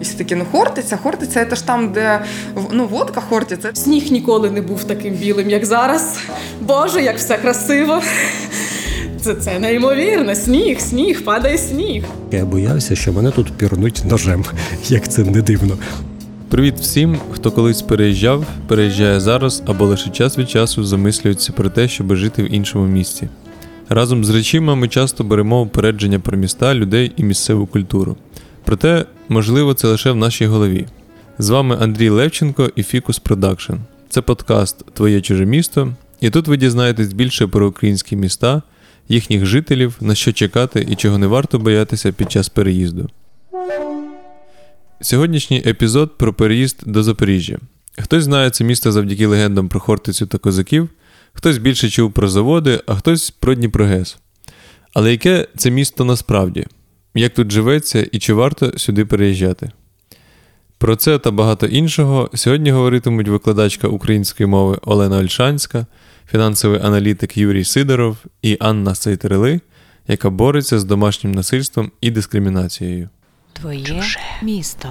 І всі такі, ну Хортиця, Хортиця це ж там, де ну, водка Хортиця. Сніг ніколи не був таким білим, як зараз. Боже, як все красиво. Це це неймовірно. Сніг, сніг, падає сніг. Я боявся, що мене тут пірнуть ножем, як це не дивно. Привіт всім, хто колись переїжджав, переїжджає зараз або лише час від часу замислюється про те, щоб жити в іншому місті. Разом з речима ми часто беремо упередження про міста, людей і місцеву культуру. Проте, можливо, це лише в нашій голові. З вами Андрій Левченко і Фікус Продакшн. Це подкаст Твоє чуже місто, і тут ви дізнаєтесь більше про українські міста, їхніх жителів, на що чекати і чого не варто боятися під час переїзду. Сьогоднішній епізод про переїзд до Запоріжжя. Хтось знає це місто завдяки легендам про Хортицю та козаків, хтось більше чув про заводи, а хтось про Дніпрогес. Але яке це місто насправді? Як тут живеться і чи варто сюди переїжджати? Про це та багато іншого сьогодні говоритимуть викладачка української мови Олена Ольшанська, фінансовий аналітик Юрій Сидоров і Анна Сейтерели, яка бореться з домашнім насильством і дискримінацією. Твоє Чуже. місто.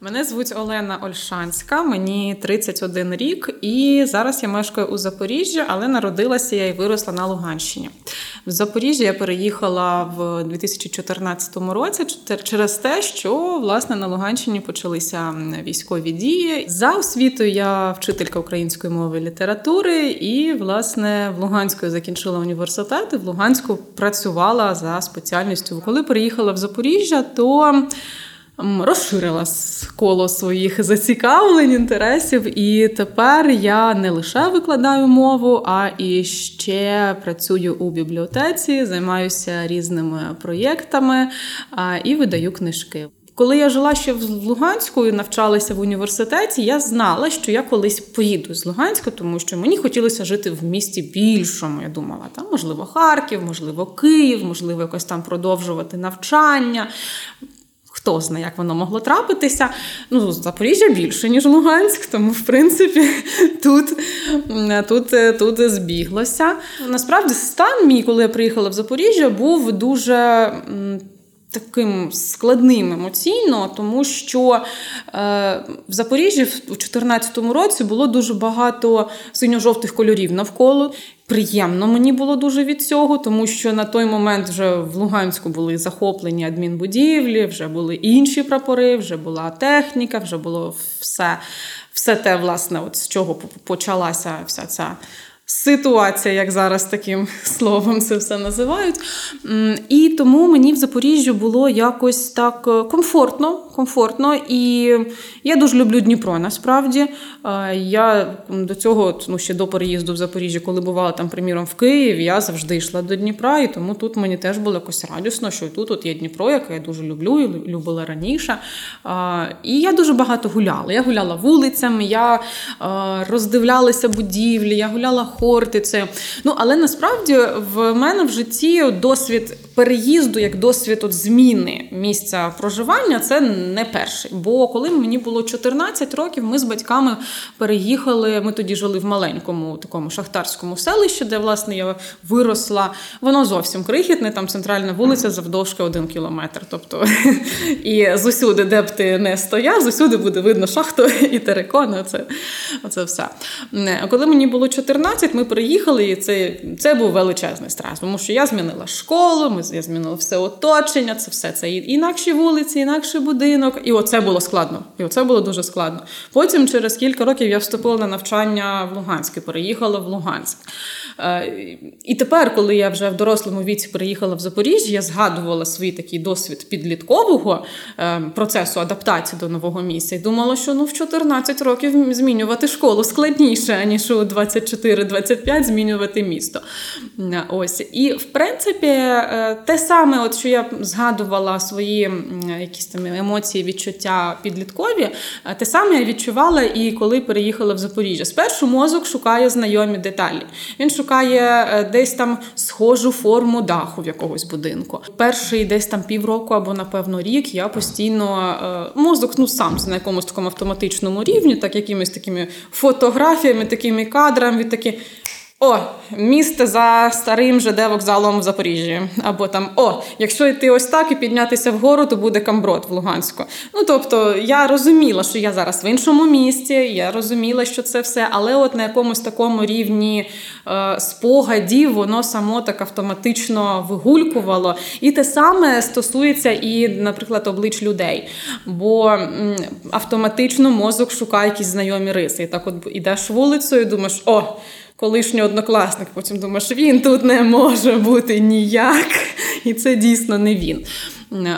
Мене звуть Олена Ольшанська, мені 31 рік, і зараз я мешкаю у Запоріжжі, але народилася я і виросла на Луганщині. В Запоріжжя я переїхала в 2014 році через те, що власне на Луганщині почалися військові дії. За освітою я вчителька української мови і літератури, і власне в Луганську закінчила університет. і В Луганську працювала за спеціальністю. Коли переїхала в Запоріжжя, то розширила коло своїх зацікавлень, інтересів. І тепер я не лише викладаю мову, а і ще працюю у бібліотеці, займаюся різними проєктами і видаю книжки. Коли я жила ще в Луганську і навчалася в університеті, я знала, що я колись поїду з Луганська, тому що мені хотілося жити в місті більшому. Я думала, там можливо Харків, можливо, Київ, можливо, якось там продовжувати навчання. Хто знає, як воно могло трапитися. Ну, Запоріжжя більше, ніж Луганськ, тому, в принципі, тут тут, тут збіглося. Насправді, стан мій, коли я приїхала в Запоріжжя, був дуже. Таким складним емоційно, тому що е, в Запоріжжі в 2014 році було дуже багато синьо-жовтих кольорів навколо. Приємно мені було дуже від цього, тому що на той момент вже в Луганську були захоплені адмінбудівлі, вже були інші прапори, вже була техніка, вже було все все те, власне, от з чого почалася вся ця ситуація, як зараз таким словом це все називають. І тому мені в Запоріжжі було якось так е, комфортно. Комфортно. І я дуже люблю Дніпро. Насправді е, я до цього, ну ще до переїзду в Запоріжжя, коли бувала там, приміром, в Києві, я завжди йшла до Дніпра, і тому тут мені теж було якось радісно, що тут от є Дніпро, яке я дуже люблю і любила раніше. І я дуже багато гуляла. Я гуляла вулицями, я роздивлялася будівлі, я гуляла Хортицею. Ну, але насправді в мене в житті досвід переїзду, як досвід от зміни місця проживання, це не перший. Бо коли мені було 14 років, ми з батьками переїхали. Ми тоді жили в маленькому такому шахтарському селищі, де власне я виросла. Воно зовсім крихітне, там центральна вулиця завдовжки один кілометр. Тобто і з усюди, де б ти не стояв, з усюди буде видно шахту і терекон. Оце, оце все. Коли мені було 14, ми приїхали, і це це був величезний стрес, тому що я змінила школу, я змінила все оточення, це все це інакші вулиці, інакший будинок. І оце було складно. І оце було дуже складно. Потім, через кілька років, я вступила на навчання в Луганськ і переїхала в Луганськ. Е, і тепер, коли я вже в дорослому віці приїхала в Запоріжжя, я згадувала свій такий досвід підліткового е, процесу адаптації до нового місця і думала, що ну в 14 років змінювати школу складніше, ніж у 24-25 змінювати місто. Ось. І в принципі, е, те саме, от що я згадувала свої якісь там емоції, відчуття підліткові, те саме я відчувала і коли переїхала в Запоріжжя. Спершу мозок шукає знайомі деталі. Він шукає шукає е, десь там схожу форму даху в якогось будинку. Перший десь там півроку або, напевно, рік я постійно е, мозок ну сам на якомусь такому автоматичному рівні, так якимись такими фотографіями, такими кадрами, такі. О, місце за старим ЖД вокзалом в Запоріжжі. Або там о, якщо йти ось так і піднятися вгору, то буде Камброд в Луганську. Ну тобто я розуміла, що я зараз в іншому місті, я розуміла, що це все, але от на якомусь такому рівні е, спогадів воно само так автоматично вигулькувало. І те саме стосується і, наприклад, облич людей. Бо м, автоматично мозок шукає якісь знайомі риси. І так, от ідеш вулицею, думаєш, о колишній однокласник. Потім думаєш, він тут не може бути ніяк, і це дійсно не він.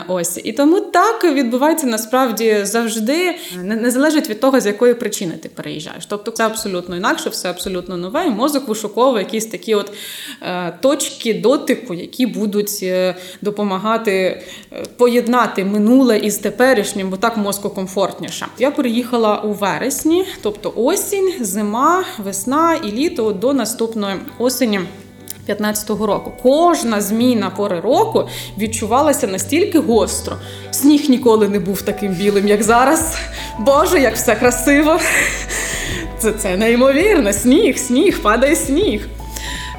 Ось і тому так відбувається насправді завжди не, не залежить від того, з якої причини ти переїжджаєш. Тобто це абсолютно інакше, все абсолютно нове. і Мозок вишуковує якісь такі от е, точки дотику, які будуть е, допомагати е, поєднати минуле із теперішнім, бо так мозку комфортніше. Я переїхала у вересні, тобто осінь, зима, весна і літо до наступної осені. 15-го року. Кожна зміна пори року відчувалася настільки гостро. Сніг ніколи не був таким білим, як зараз. Боже, як все красиво! Це це неймовірно. Сніг, сніг, падає сніг.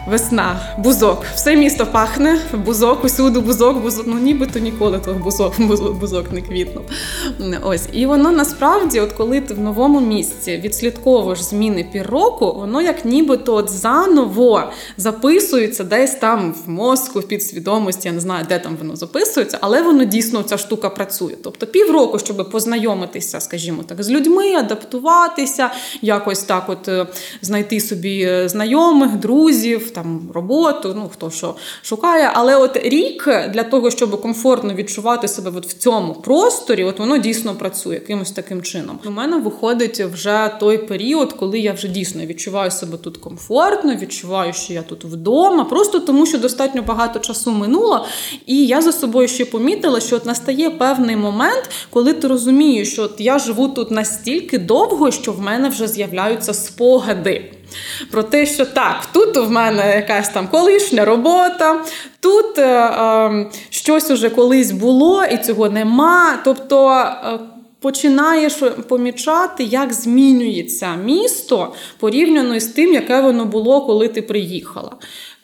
Весна, бузок. Все місто пахне, бузок, усюди бузок, бузок. Ну нібито ніколи того бузок, бузок, бузок не квітнув. Ось. І воно насправді, от коли ти в новому місці відслідковуєш зміни пір року, воно як нібито от заново записується десь там в мозку, в підсвідомості, я не знаю, де там воно записується, але воно дійсно ця штука працює. Тобто півроку, щоб познайомитися, скажімо так, з людьми, адаптуватися, якось так, от е, знайти собі е, знайомих, друзів там роботу, ну хто що шукає. Але от рік для того, щоб комфортно відчувати себе от в цьому просторі, от воно дійсно працює якимось таким чином. У мене виходить вже той період, коли я вже дійсно відчуваю себе тут комфортно, відчуваю, що я тут вдома, просто тому, що достатньо багато часу минуло. І я за собою ще помітила, що от настає певний момент, коли ти розумієш, що от я живу тут настільки довго, що в мене вже з'являються спогади. Про те, що так, тут в мене якась там колишня робота, тут е, е, щось уже колись було і цього нема. Тобто. Е, Починаєш помічати, як змінюється місто порівняно з тим, яке воно було, коли ти приїхала.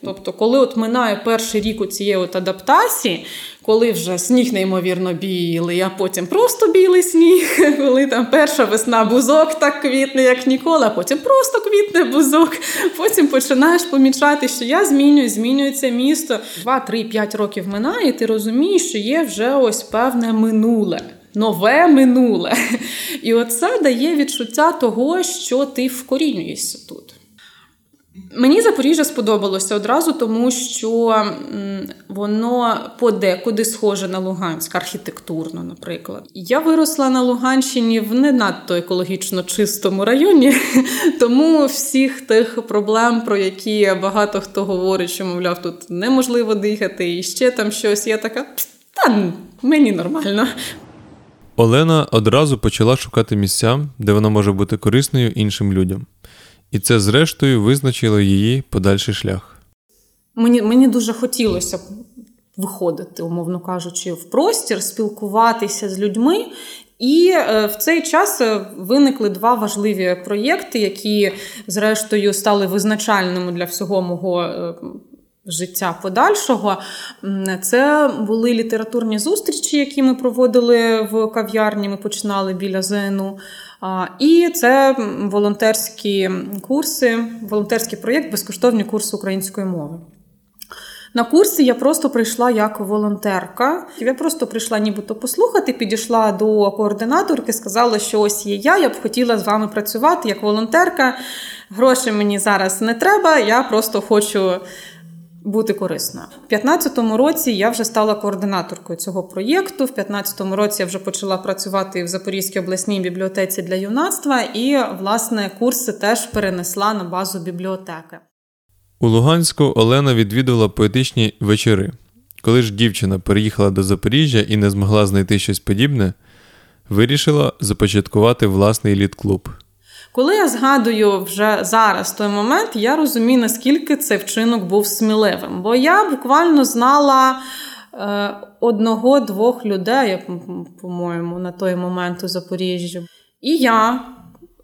Тобто, коли от минає перший рік у цієї от адаптації, коли вже сніг неймовірно білий, а потім просто білий сніг, коли там перша весна бузок так квітне, як ніколи, а потім просто квітне бузок. Потім починаєш помічати, що я змінюю, змінюється місто. Два, три, п'ять років минає, і ти розумієш, що є вже ось певне минуле. Нове минуле. І оце дає відчуття того, що ти вкорінюєшся тут. Мені Запоріжжя сподобалося одразу, тому що воно подекуди схоже на Луганськ, архітектурно, наприклад. Я виросла на Луганщині в не надто екологічно чистому районі, тому всіх тих проблем, про які багато хто говорить, що, мовляв, тут неможливо дихати, і ще там щось, я така, та мені нормально. Олена одразу почала шукати місця, де вона може бути корисною іншим людям. І це, зрештою, визначило її подальший шлях. Мені мені дуже хотілося виходити, умовно кажучи, в простір, спілкуватися з людьми. І е, в цей час е, виникли два важливі проєкти, які, зрештою, стали визначальними для всього мого е, життя подальшого. Це були літературні зустрічі, які ми проводили в кав'ярні. Ми починали біля ЗНУ. І це волонтерські курси, волонтерський проєкт, безкоштовні курси української мови. На курси я просто прийшла як волонтерка. Я просто прийшла нібито послухати, підійшла до координаторки, сказала, що ось є я, я б хотіла з вами працювати як волонтерка. Грошей мені зараз не треба, я просто хочу бути корисною. В 2015 році я вже стала координаторкою цього проєкту. В 2015 році я вже почала працювати в Запорізькій обласній бібліотеці для юнацтва, і власне курси теж перенесла на базу бібліотеки. У Луганську Олена відвідувала поетичні вечори. Коли ж дівчина переїхала до Запоріжжя і не змогла знайти щось подібне, вирішила започаткувати власний літ-клуб. Коли я згадую вже зараз той момент, я розумію, наскільки цей вчинок був сміливим. Бо я буквально знала е, одного-двох людей, по-моєму, на той момент у Запоріжжі. І я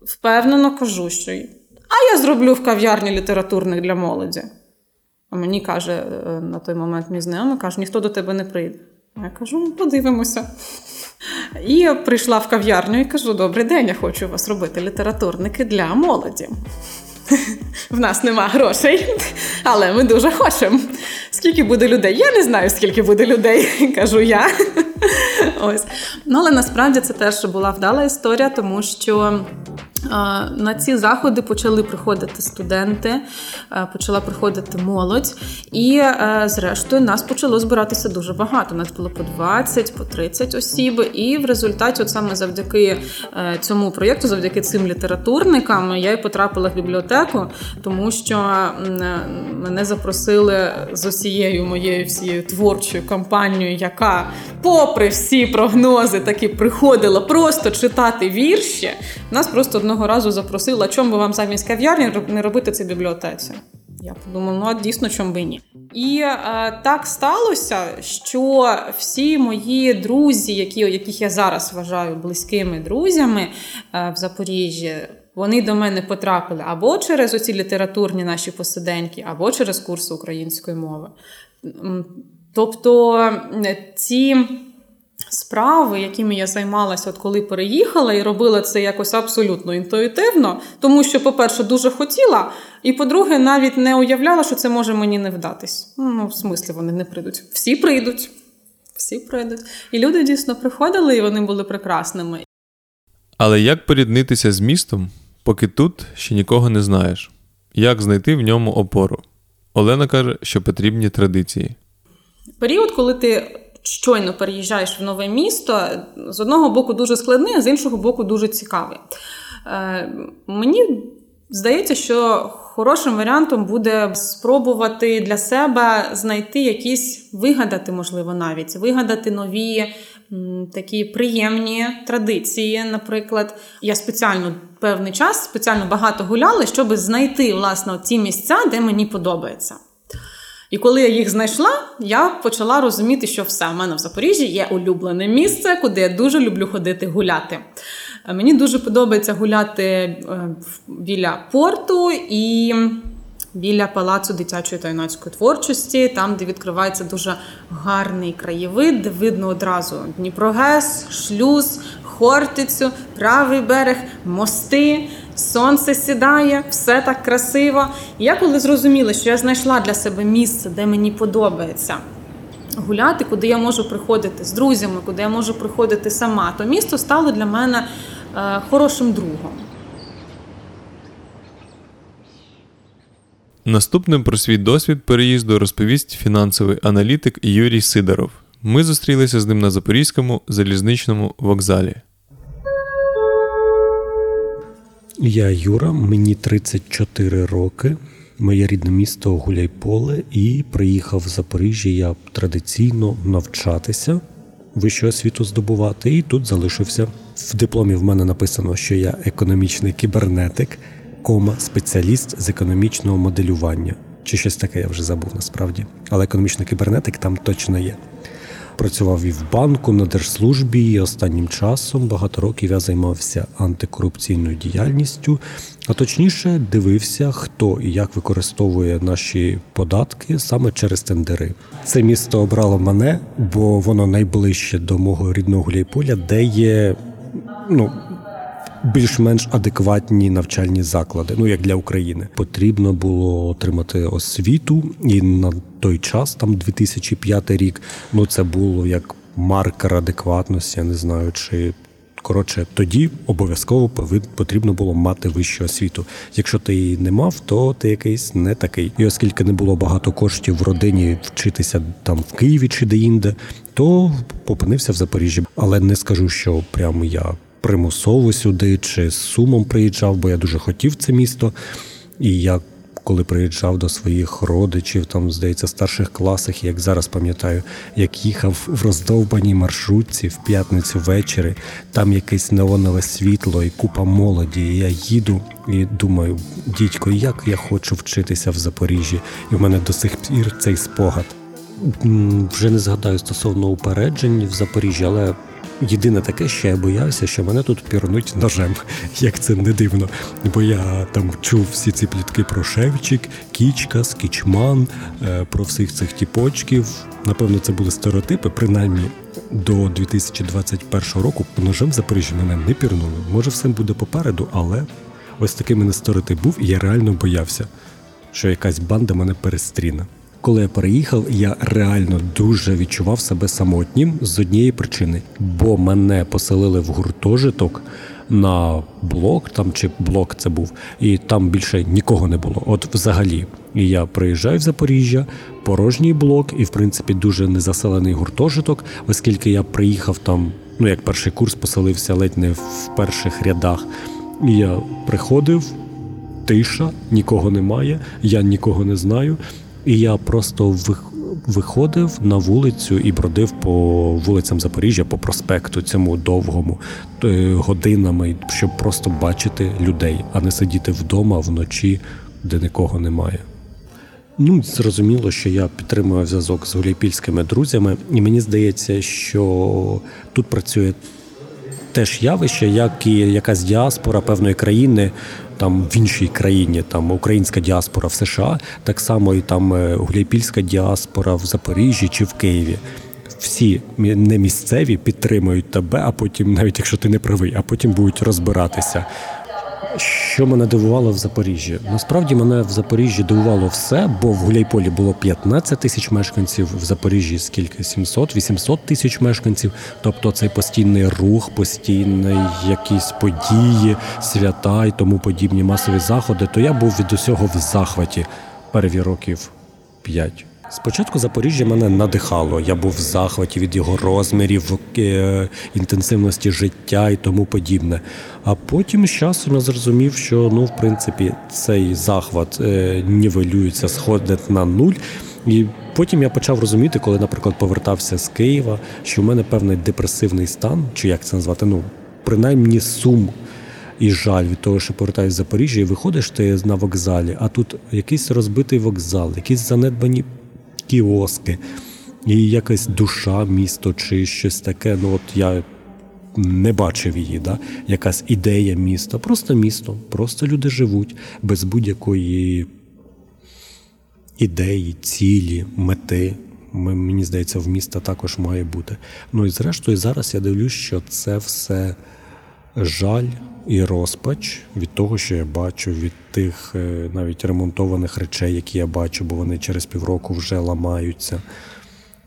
впевнено кажу, що А я зроблю в кав'ярні літературних для молоді. А мені каже е, на той момент мій знайомий, каже, ніхто до тебе не прийде. Я кажу, ну подивимося. І я прийшла в кав'ярню і кажу: добрий день, я хочу у вас робити літературники для молоді. В нас нема грошей, але ми дуже хочемо. Скільки буде людей? Я не знаю, скільки буде людей, кажу я. Ось. Ну, але насправді це теж була вдала історія, тому що на ці заходи почали приходити студенти, почала приходити молодь, і, е, зрештою, нас почало збиратися дуже багато. Нас було по 20, по 30 осіб. І в результаті, от саме завдяки е, цьому проєкту, завдяки цим літературникам, я й потрапила в бібліотеку, тому що е, мене запросили з усією моєю всією творчою кампанією, яка, попри всі прогнози, таки приходила просто читати вірші. Нас просто одного одного разу запросила, чому би вам замість кав'ярні не робити це в бібліотеці. Я подумала, ну а дійсно, чому би ні. І е, так сталося, що всі мої друзі, які, яких я зараз вважаю близькими друзями е, в Запоріжжі, вони до мене потрапили або через оці літературні наші посиденьки, або через курси української мови. Тобто ці справи, якими я займалася, от коли переїхала, і робила це якось абсолютно інтуїтивно, тому що, по-перше, дуже хотіла, і по-друге, навіть не уявляла, що це може мені не вдатись. Ну, в смислі, вони не прийдуть. Всі прийдуть. Всі прийдуть. І люди дійсно приходили, і вони були прекрасними. Але як поріднитися з містом, поки тут ще нікого не знаєш? Як знайти в ньому опору? Олена каже, що потрібні традиції. Період, коли ти щойно переїжджаєш в нове місто, з одного боку дуже складний, а з іншого боку, дуже цікавий. Е, мені здається, що хорошим варіантом буде спробувати для себе знайти якісь, вигадати, можливо, навіть вигадати нові. Такі приємні традиції, наприклад, я спеціально певний час спеціально багато гуляла, щоб знайти власне ті місця, де мені подобається. І коли я їх знайшла, я почала розуміти, що все в мене в Запоріжжі є улюблене місце, куди я дуже люблю ходити гуляти. Е, мені дуже подобається гуляти е, біля порту і біля палацу дитячої та юнацької творчості, там, де відкривається дуже гарний краєвид, де видно одразу Дніпрогес, шлюз, Хортицю, правий берег, мости сонце сідає, все так красиво. Я коли зрозуміла, що я знайшла для себе місце, де мені подобається гуляти, куди я можу приходити з друзями, куди я можу приходити сама, то місто стало для мене е, хорошим другом. Наступним про свій досвід переїзду розповість фінансовий аналітик Юрій Сидоров. Ми зустрілися з ним на Запорізькому залізничному вокзалі. Я Юра, мені 34 роки. Моє рідне місто Гуляйполе, і приїхав в Запоріжжя я традиційно навчатися, вищу освіту здобувати, і тут залишився. В дипломі в мене написано, що я економічний кібернетик, кома спеціаліст з економічного моделювання. Чи щось таке я вже забув насправді. Але економічний кібернетик там точно є. Працював і в банку на держслужбі. і Останнім часом багато років я займався антикорупційною діяльністю, а точніше дивився, хто і як використовує наші податки саме через тендери. Це місто обрало мене, бо воно найближче до мого рідного Гуляйполя, де є ну більш-менш адекватні навчальні заклади. Ну як для України, потрібно було отримати освіту, і на той час, там 2005 рік, ну це було як маркер адекватності. Я не знаю, чи коротше тоді обов'язково потрібно було мати вищу освіту. Якщо ти її не мав, то ти якийсь не такий. І оскільки не було багато коштів в родині вчитися там в Києві чи де-інде, то опинився в Запоріжжі. Але не скажу, що прямо я примусово сюди чи з сумом приїжджав, бо я дуже хотів це місто. І я коли приїжджав до своїх родичів, там, здається, старших класах, як зараз пам'ятаю, як їхав в роздовбаній маршрутці в п'ятницю ввечері, там якесь неонове світло і купа молоді. І Я їду і думаю, дідько, як я хочу вчитися в Запоріжжі, і в мене до сих пір цей спогад. Вже не згадаю стосовно упереджень в Запоріжжі, але Єдине таке, що я боявся, що мене тут пірнуть ножем, як це не дивно. Бо я там чув всі ці плітки про Шевчик, Кічка, Скічман, е, про всіх цих тіпочків. Напевно, це були стереотипи, принаймні до 2021 року ножем в Запоріжжі мене не пірнули. Може, все буде попереду, але ось такий мене стереотип був, і я реально боявся, що якась банда мене перестріне. Коли я переїхав, я реально дуже відчував себе самотнім з однієї причини, бо мене поселили в гуртожиток на блок, там чи блок це був, і там більше нікого не було. От взагалі. І я приїжджаю в Запоріжжя, порожній блок, і в принципі дуже незаселений гуртожиток, оскільки я приїхав там, ну як перший курс поселився ледь не в перших рядах. І я приходив, тиша, нікого немає, я нікого не знаю. І я просто виходив на вулицю і бродив по вулицям Запоріжжя, по проспекту цьому довгому годинами, щоб просто бачити людей, а не сидіти вдома вночі, де нікого немає. Ну, зрозуміло, що я підтримую зв'язок з гуляйпільськими друзями, і мені здається, що тут працює теж явище, як і якась діаспора певної країни, там в іншій країні, там українська діаспора в США, так само і там е, гуляйпільська діаспора в Запоріжжі чи в Києві. Всі не місцеві підтримують тебе, а потім, навіть якщо ти не правий, а потім будуть розбиратися. Що мене дивувало в Запоріжжі? Насправді мене в Запоріжжі дивувало все, бо в Гуляйполі було 15 тисяч мешканців, в Запоріжжі скільки 700-800 тисяч мешканців. Тобто цей постійний рух, постійні якісь події, свята і тому подібні масові заходи. То я був від усього в захваті перві років 5. Спочатку Запоріжжя мене надихало. Я був в захваті від його розмірів, е, інтенсивності життя і тому подібне. А потім з часом я зрозумів, що ну, в принципі, цей захват е, нівелюється, сходить на нуль. І потім я почав розуміти, коли, наприклад, повертався з Києва, що в мене певний депресивний стан, чи як це назвати, ну принаймні сум і жаль від того, що повертаюся з Запоріжжя, і виходиш ти на вокзалі, а тут якийсь розбитий вокзал, якісь занедбані кіоски, і якась душа, місто чи щось таке. Ну от я не бачив її, да? якась ідея міста, просто місто, просто люди живуть без будь-якої ідеї, цілі, мети. Мені здається, в міста також має бути. Ну і зрештою, зараз я дивлюсь, що це все жаль і розпач від того, що я бачу, від тих е, навіть ремонтованих речей, які я бачу, бо вони через півроку вже ламаються.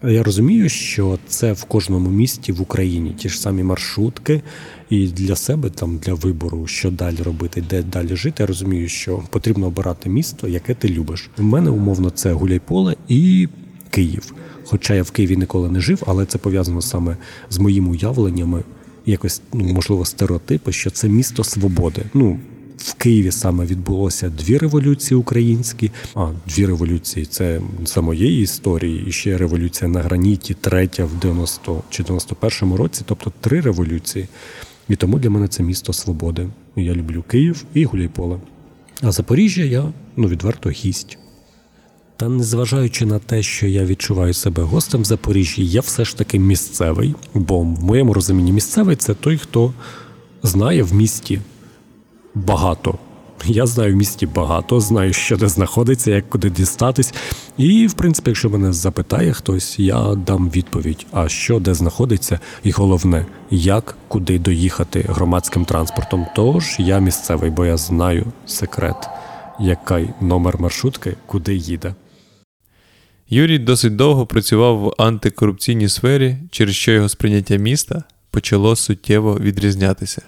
Я розумію, що це в кожному місті в Україні ті ж самі маршрутки, і для себе там для вибору, що далі робити, де далі жити. Я розумію, що потрібно обирати місто, яке ти любиш. У мене умовно це Гуляйполе і Київ. Хоча я в Києві ніколи не жив, але це пов'язано саме з моїми уявленнями, якось ну можливо стереотипи, що це місто свободи. Ну в Києві саме відбулося дві революції українські. А дві революції це за моєї історії. І ще революція на граніті, третя в 90 чи 91-му році, тобто три революції. І тому для мене це місто свободи. Я люблю Київ і Гуляйполе. А Запоріжжя я ну відверто гість. Та незважаючи на те, що я відчуваю себе гостем в Запоріжжі, я все ж таки місцевий, бо в моєму розумінні місцевий це той, хто знає в місті багато. Я знаю в місті багато, знаю, що де знаходиться, як куди дістатись. І, в принципі, якщо мене запитає хтось, я дам відповідь, а що де знаходиться, і головне, як куди доїхати громадським транспортом. Тож я місцевий, бо я знаю секрет, який номер маршрутки, куди їде. Юрій досить довго працював в антикорупційній сфері, через що його сприйняття міста почало суттєво відрізнятися.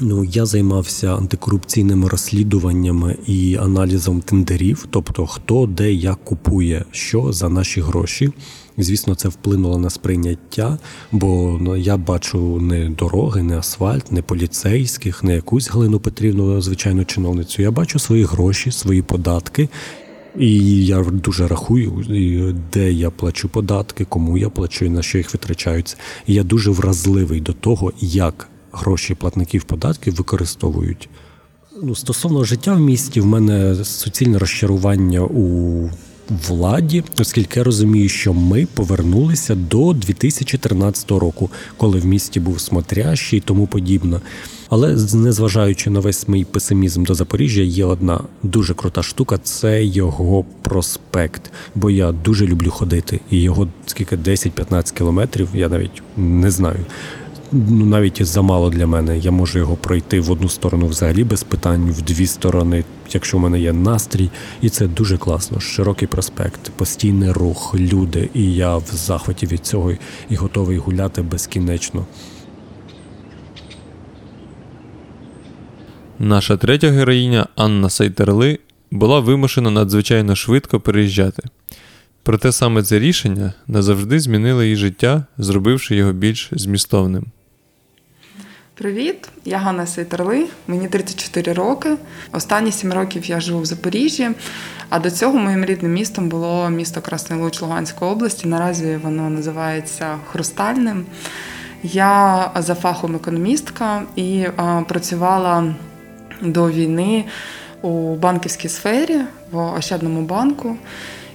Ну, я займався антикорупційними розслідуваннями і аналізом тендерів, тобто хто де як купує що за наші гроші. Звісно, це вплинуло на сприйняття, бо ну, я бачу не дороги, не асфальт, не поліцейських, не якусь Галину Петрівну, звичайну чиновницю. Я бачу свої гроші, свої податки. І я дуже рахую, де я плачу податки, кому я плачу і на що їх витрачаються. І я дуже вразливий до того, як гроші платників податків використовують. Ну, стосовно життя в місті, в мене суцільне розчарування у владі, оскільки я розумію, що ми повернулися до 2013 року, коли в місті був смотрящий і тому подібне. Але незважаючи на весь мій песимізм до Запоріжжя, є одна дуже крута штука це його проспект. Бо я дуже люблю ходити, і його скільки 10-15 кілометрів, я навіть не знаю. Ну, навіть замало для мене. Я можу його пройти в одну сторону взагалі без питань, в дві сторони, якщо в мене є настрій, і це дуже класно. Широкий проспект, постійний рух, люди, і я в захваті від цього і готовий гуляти безкінечно. Наша третя героїня Анна Сайтерли була вимушена надзвичайно швидко переїжджати. Проте саме це рішення назавжди змінило її життя, зробивши його більш змістовним. Привіт, я Ганна Сейтерли, мені 34 роки. Останні 7 років я живу в Запоріжжі, а до цього моїм рідним містом було місто Красний Луч Луганської області. Наразі воно називається Хрустальним. Я за фахом економістка і працювала до війни у банківській сфері в Ощадному банку.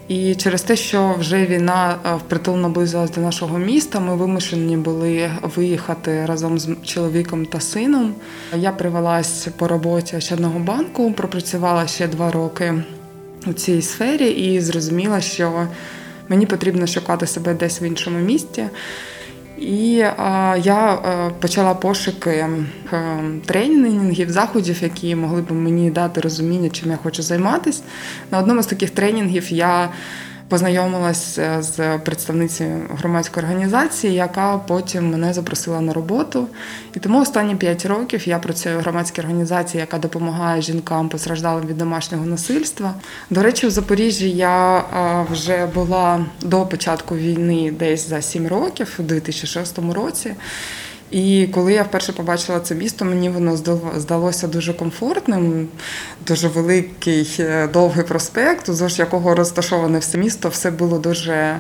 І через те, що вже війна впритул наблизилась до нашого міста, ми вимушені були виїхати разом з чоловіком та сином. Я привелась по роботі Ощадного банку, пропрацювала ще два роки у цій сфері і зрозуміла, що мені потрібно шукати себе десь в іншому місті. І а, я а, почала пошуки а, тренінгів, заходів, які могли б мені дати розуміння, чим я хочу займатися. На одному з таких тренінгів я познайомилася з представницею громадської організації, яка потім мене запросила на роботу. І тому останні п'ять років я працюю в громадській організації, яка допомагає жінкам постраждалим від домашнього насильства. До речі, в Запоріжжі я вже була до початку війни десь за сім років, у 2006 році. І коли я вперше побачила це місто, мені воно здалося дуже комфортним, дуже великий, е, довгий проспект, уздовж якого розташоване все місто, все було дуже, е,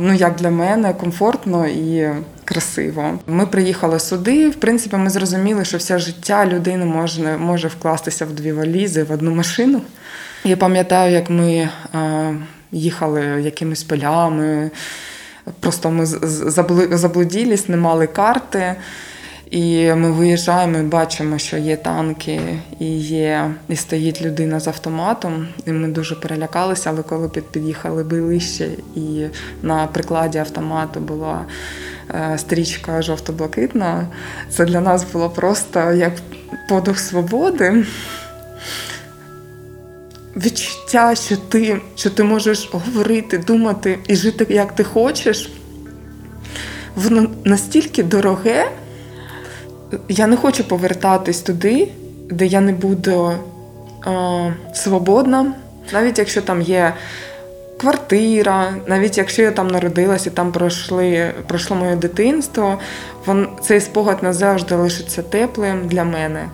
ну як для мене, комфортно і красиво. Ми приїхали сюди. В принципі, ми зрозуміли, що все життя людини може, може вкластися в дві валізи, в одну машину. Я пам'ятаю, як ми е, їхали якимись полями. Просто ми заблуділись, не мали карти. І ми виїжджаємо і бачимо, що є танки, і є, і стоїть людина з автоматом. І ми дуже перелякалися, але коли під'їхали ближче, і на прикладі автомату була е, стрічка жовто-блакитна, це для нас було просто як подух свободи відчуття, що ти, що ти можеш говорити, думати і жити як ти хочеш, воно настільки дороге. Я не хочу повертатись туди, де я не буду е, свободна, навіть якщо там є квартира, навіть якщо я там народилася і там пройшли, пройшло моє дитинство, вон, цей спогад назавжди лишиться теплим для мене.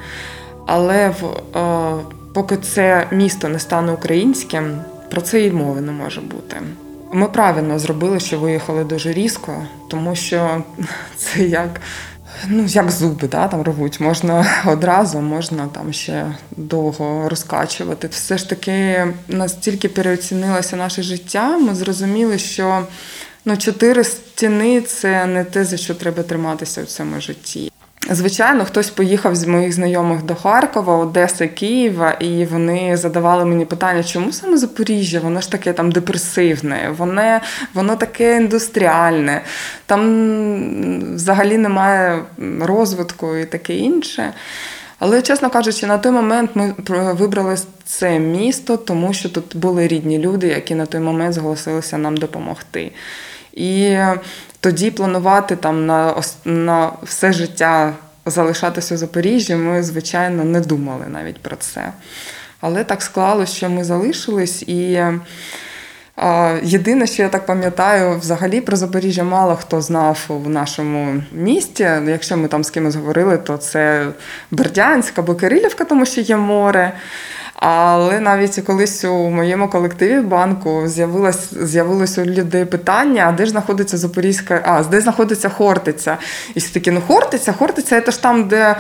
Але в е, поки це місто не стане українським, про це і мови не може бути. Ми правильно зробили, що виїхали дуже різко, тому що це як ну, як зуби, да, там рвуть. Можна одразу, можна там ще довго розкачувати. Все ж таки настільки переоцінилося наше життя. Ми зрозуміли, що ну, чотири стіни це не те, за що треба триматися в цьому житті. Звичайно, хтось поїхав з моїх знайомих до Харкова, Одеси, Києва, і вони задавали мені питання, чому саме Запоріжжя? Воно ж таке там депресивне, воно, воно таке індустріальне, там взагалі немає розвитку і таке інше. Але, чесно кажучи, на той момент ми вибрали це місто, тому що тут були рідні люди, які на той момент зголосилися нам допомогти. І тоді планувати там на на все життя залишатися у Запоріжжі, ми, звичайно, не думали навіть про це. Але так склалося, що ми залишились і. Єдине, що я так пам'ятаю, взагалі про Запоріжжя мало хто знав в нашому місті. Якщо ми там з кимось говорили, то це Бердянськ або Кирилівка, тому що є море. Але навіть колись у моєму колективі банку з'явилось, з'явилось у людей питання: а де ж знаходиться Запорізька, а де знаходиться Хортиця? І всі такі, ну Хортиця, Хортиця це ж там, де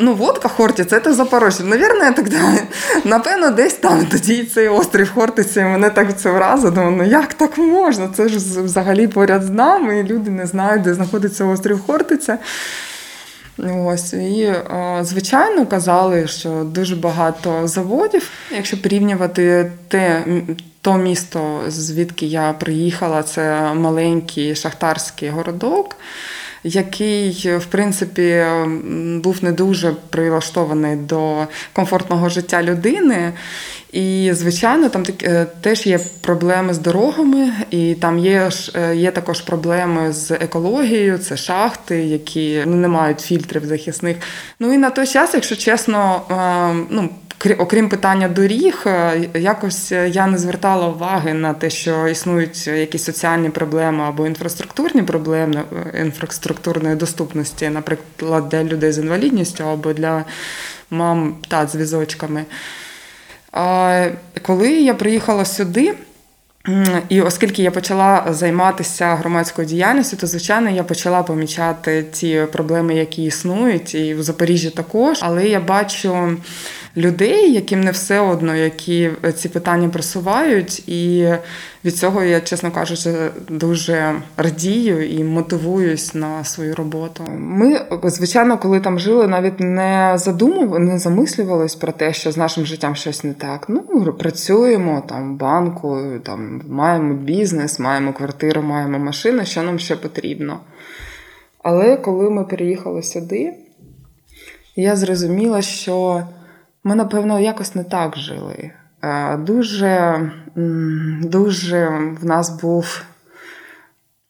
ну, водка Хортиця, це Запорожжя. Навірно, так далі. Напевно, десь там тоді цей острів Хортиця, і мене так це вразило. Думаю, ну як так можна? Це ж взагалі поряд з нами, і люди не знають, де знаходиться острів Хортиця. Ось і звичайно казали, що дуже багато заводів. Якщо порівнювати те, то місто, звідки я приїхала, це маленький шахтарський городок. Який, в принципі, був не дуже прилаштований до комфортного життя людини, і, звичайно, там е, теж є проблеми з дорогами, і там є е, є також проблеми з екологією, це шахти, які ну, не мають фільтрів захисних. Ну і на той час, якщо чесно, е, ну. Окрім питання доріг, якось я не звертала уваги на те, що існують якісь соціальні проблеми або інфраструктурні проблеми інфраструктурної доступності, наприклад, для людей з інвалідністю або для мам та з візочками. Коли я приїхала сюди, і оскільки я почала займатися громадською діяльністю, то звичайно я почала помічати ті проблеми, які існують, і в Запоріжжі також. Але я бачу людей, яким не все одно, які ці питання просувають, і від цього я, чесно кажучи, дуже радію і мотивуюсь на свою роботу. Ми, звичайно, коли там жили, навіть не задумували, не замислювались про те, що з нашим життям щось не так. Ну, працюємо там в банку, там маємо бізнес, маємо квартиру, маємо машину, що нам ще потрібно. Але коли ми переїхали сюди, я зрозуміла, що ми, напевно, якось не так жили. Е, дуже, дуже в нас був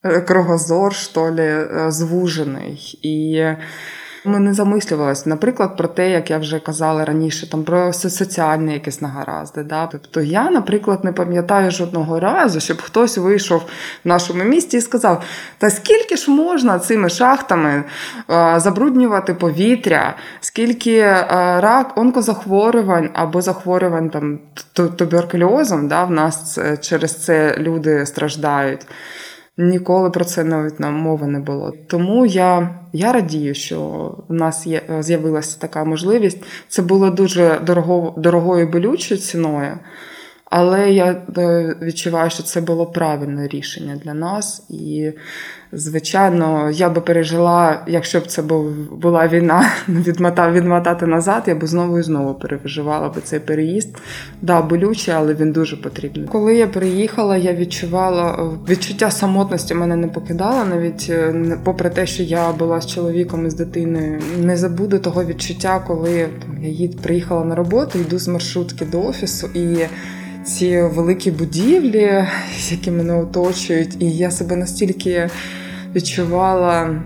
е, кругозор, що ли, е, звужений. І ми не замислювалися, наприклад, про те, як я вже казала раніше, там про соціальні якісь нагаразди. Да? Тобто я, наприклад, не пам'ятаю жодного разу, щоб хтось вийшов в нашому місті і сказав: та скільки ж можна цими шахтами а, забруднювати повітря, скільки а, рак, онкозахворювань або захворювань там туберкульозом, да, в нас через це люди страждають. Ніколи про це навіть нам мови не було. Тому я я радію, що в нас є з'явилася така можливість. Це було дуже дорого, дорогою болючою ціною, але я е, відчуваю, що це було правильне рішення для нас. І Звичайно, я би пережила, якщо б це була війна, відмотав, відмотати назад, я би знову і знову переживала би цей переїзд. Да, болючий, але він дуже потрібний. Коли я приїхала, я відчувала відчуття самотності мене не покидало, навіть е, попри те, що я була з чоловіком і з дитиною. Не забуду того відчуття, коли я їд приїхала на роботу, йду з маршрутки до офісу і. Ці великі будівлі, які мене оточують, і я себе настільки відчувала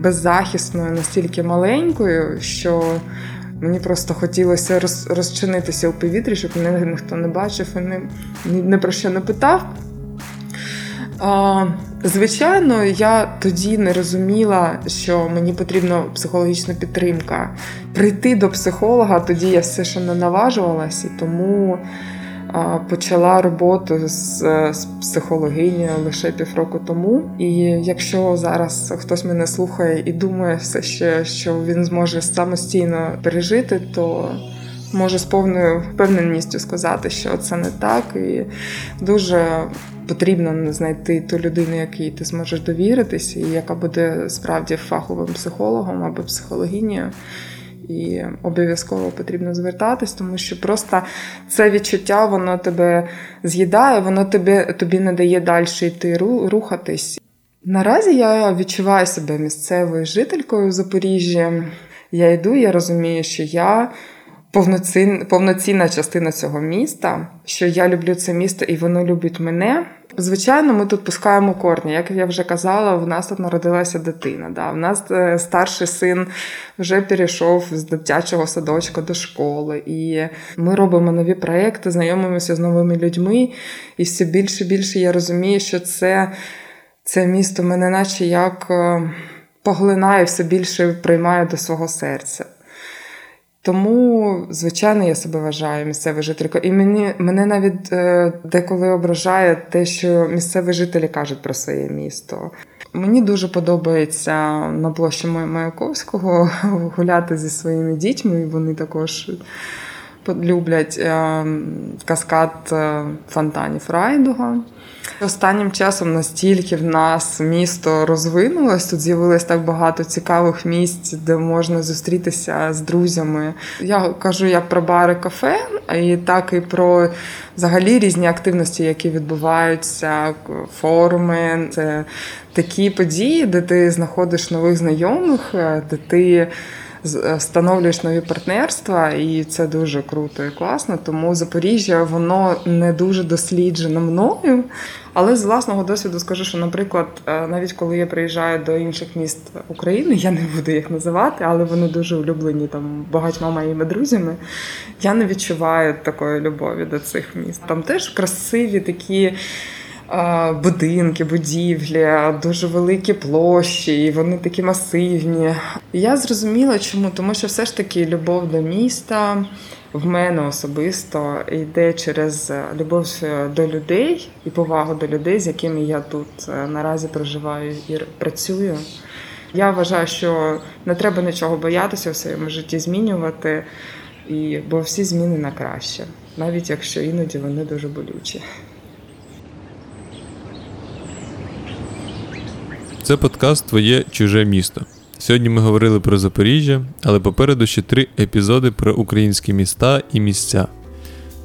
беззахисною, настільки маленькою, що мені просто хотілося роз, розчинитися у повітрі, щоб мене ніхто не бачив і не, ні про що не питав. А, Звичайно, я тоді не розуміла, що мені потрібна психологічна підтримка. Прийти до психолога тоді я все ще не наважувалася, тому почала роботу з, з психологинею лише півроку тому. І якщо зараз хтось мене слухає і думає все ще, що він зможе самостійно пережити, то можу з повною впевненістю сказати, що це не так, і дуже потрібно знайти ту людину, якій ти зможеш довіритися, і яка буде справді фаховим психологом або психологінею і обов'язково потрібно звертатись, тому що просто це відчуття, воно тебе з'їдає, воно тобі, тобі не дає далі йти рухатись. Наразі я відчуваю себе місцевою жителькою Запоріжжя. Я йду, я розумію, що я повноцінна частина цього міста, що я люблю це місто і воно любить мене. Звичайно, ми тут пускаємо корні. Як я вже казала, в нас тут народилася дитина. Да? У нас е, старший син вже перейшов з дитячого садочка до школи, і ми робимо нові проекти, знайомимося з новими людьми. І все більше і більше я розумію, що це, це місто мене, наче як е, поглинає, все більше приймає до свого серця. Тому, звичайно, я себе вважаю місцевою жителькою. І мені мене навіть е, деколи ображає те, що місцеві жителі кажуть про своє місто. Мені дуже подобається на площі Маяковського гуляти зі своїми дітьми. і Вони також люблять е, каскад фонтанів Райдуга. Останнім часом настільки в нас місто розвинулось, тут з'явилось так багато цікавих місць, де можна зустрітися з друзями. Я кажу як про бари кафе, і так і про взагалі різні активності, які відбуваються, форуми. Це такі події, де ти знаходиш нових знайомих, де ти. Е, встановлюєш нові партнерства, і це дуже круто і класно. Тому Запоріжжя воно не дуже досліджено мною. Але з власного досвіду скажу, що, наприклад, е, навіть коли я приїжджаю до інших міст України, я не буду їх називати, але вони дуже улюблені там багатьма моїми друзями. Я не відчуваю такої любові до цих міст. Там теж красиві такі будинки, будівлі, дуже великі площі, і вони такі масивні. Я зрозуміла, чому, тому що все ж таки любов до міста в мене особисто йде через любов до людей і повагу до людей, з якими я тут е, наразі проживаю і працюю. Я вважаю, що не треба нічого боятися в своєму житті змінювати, і, бо всі зміни на краще, навіть якщо іноді вони дуже болючі. Це подкаст Твоє чуже місто. Сьогодні ми говорили про Запоріжжя, але попереду ще три епізоди про українські міста і місця.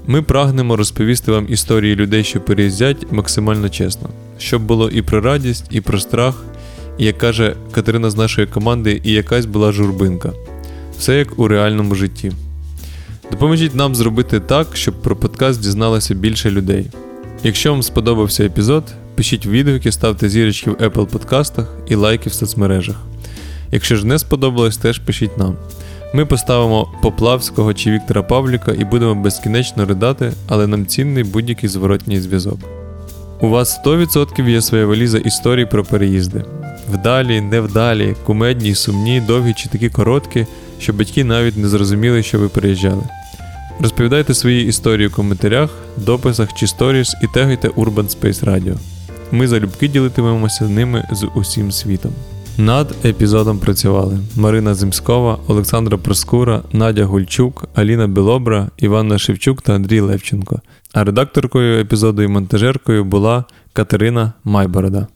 Ми прагнемо розповісти вам історії людей, що переїздять максимально чесно, щоб було і про радість, і про страх, і як каже Катерина з нашої команди, і якась була журбинка. Все як у реальному житті. Допоможіть нам зробити так, щоб про подкаст дізналося більше людей. Якщо вам сподобався епізод, Пишіть відгуки, ставте зірочки в Apple подкастах і лайки в соцмережах. Якщо ж не сподобалось, теж пишіть нам. Ми поставимо Поплавського чи Віктора Павліка і будемо безкінечно ридати, але нам цінний будь-який зворотній зв'язок. У вас 100% є своя валіза історій про переїзди. Вдалі, невдалі, кумедні, сумні, довгі чи такі короткі, що батьки навіть не зрозуміли, що ви переїжджали. Розповідайте свої історії у коментарях, дописах чи сторіс і тегайте Urban Space Radio. Ми залюбки ділитимемося ними з усім світом. Над епізодом працювали Марина Земськова, Олександра Проскура, Надя Гульчук, Аліна Білобра, Іванна Шевчук та Андрій Левченко. А редакторкою епізоду і монтажеркою була Катерина Майборода.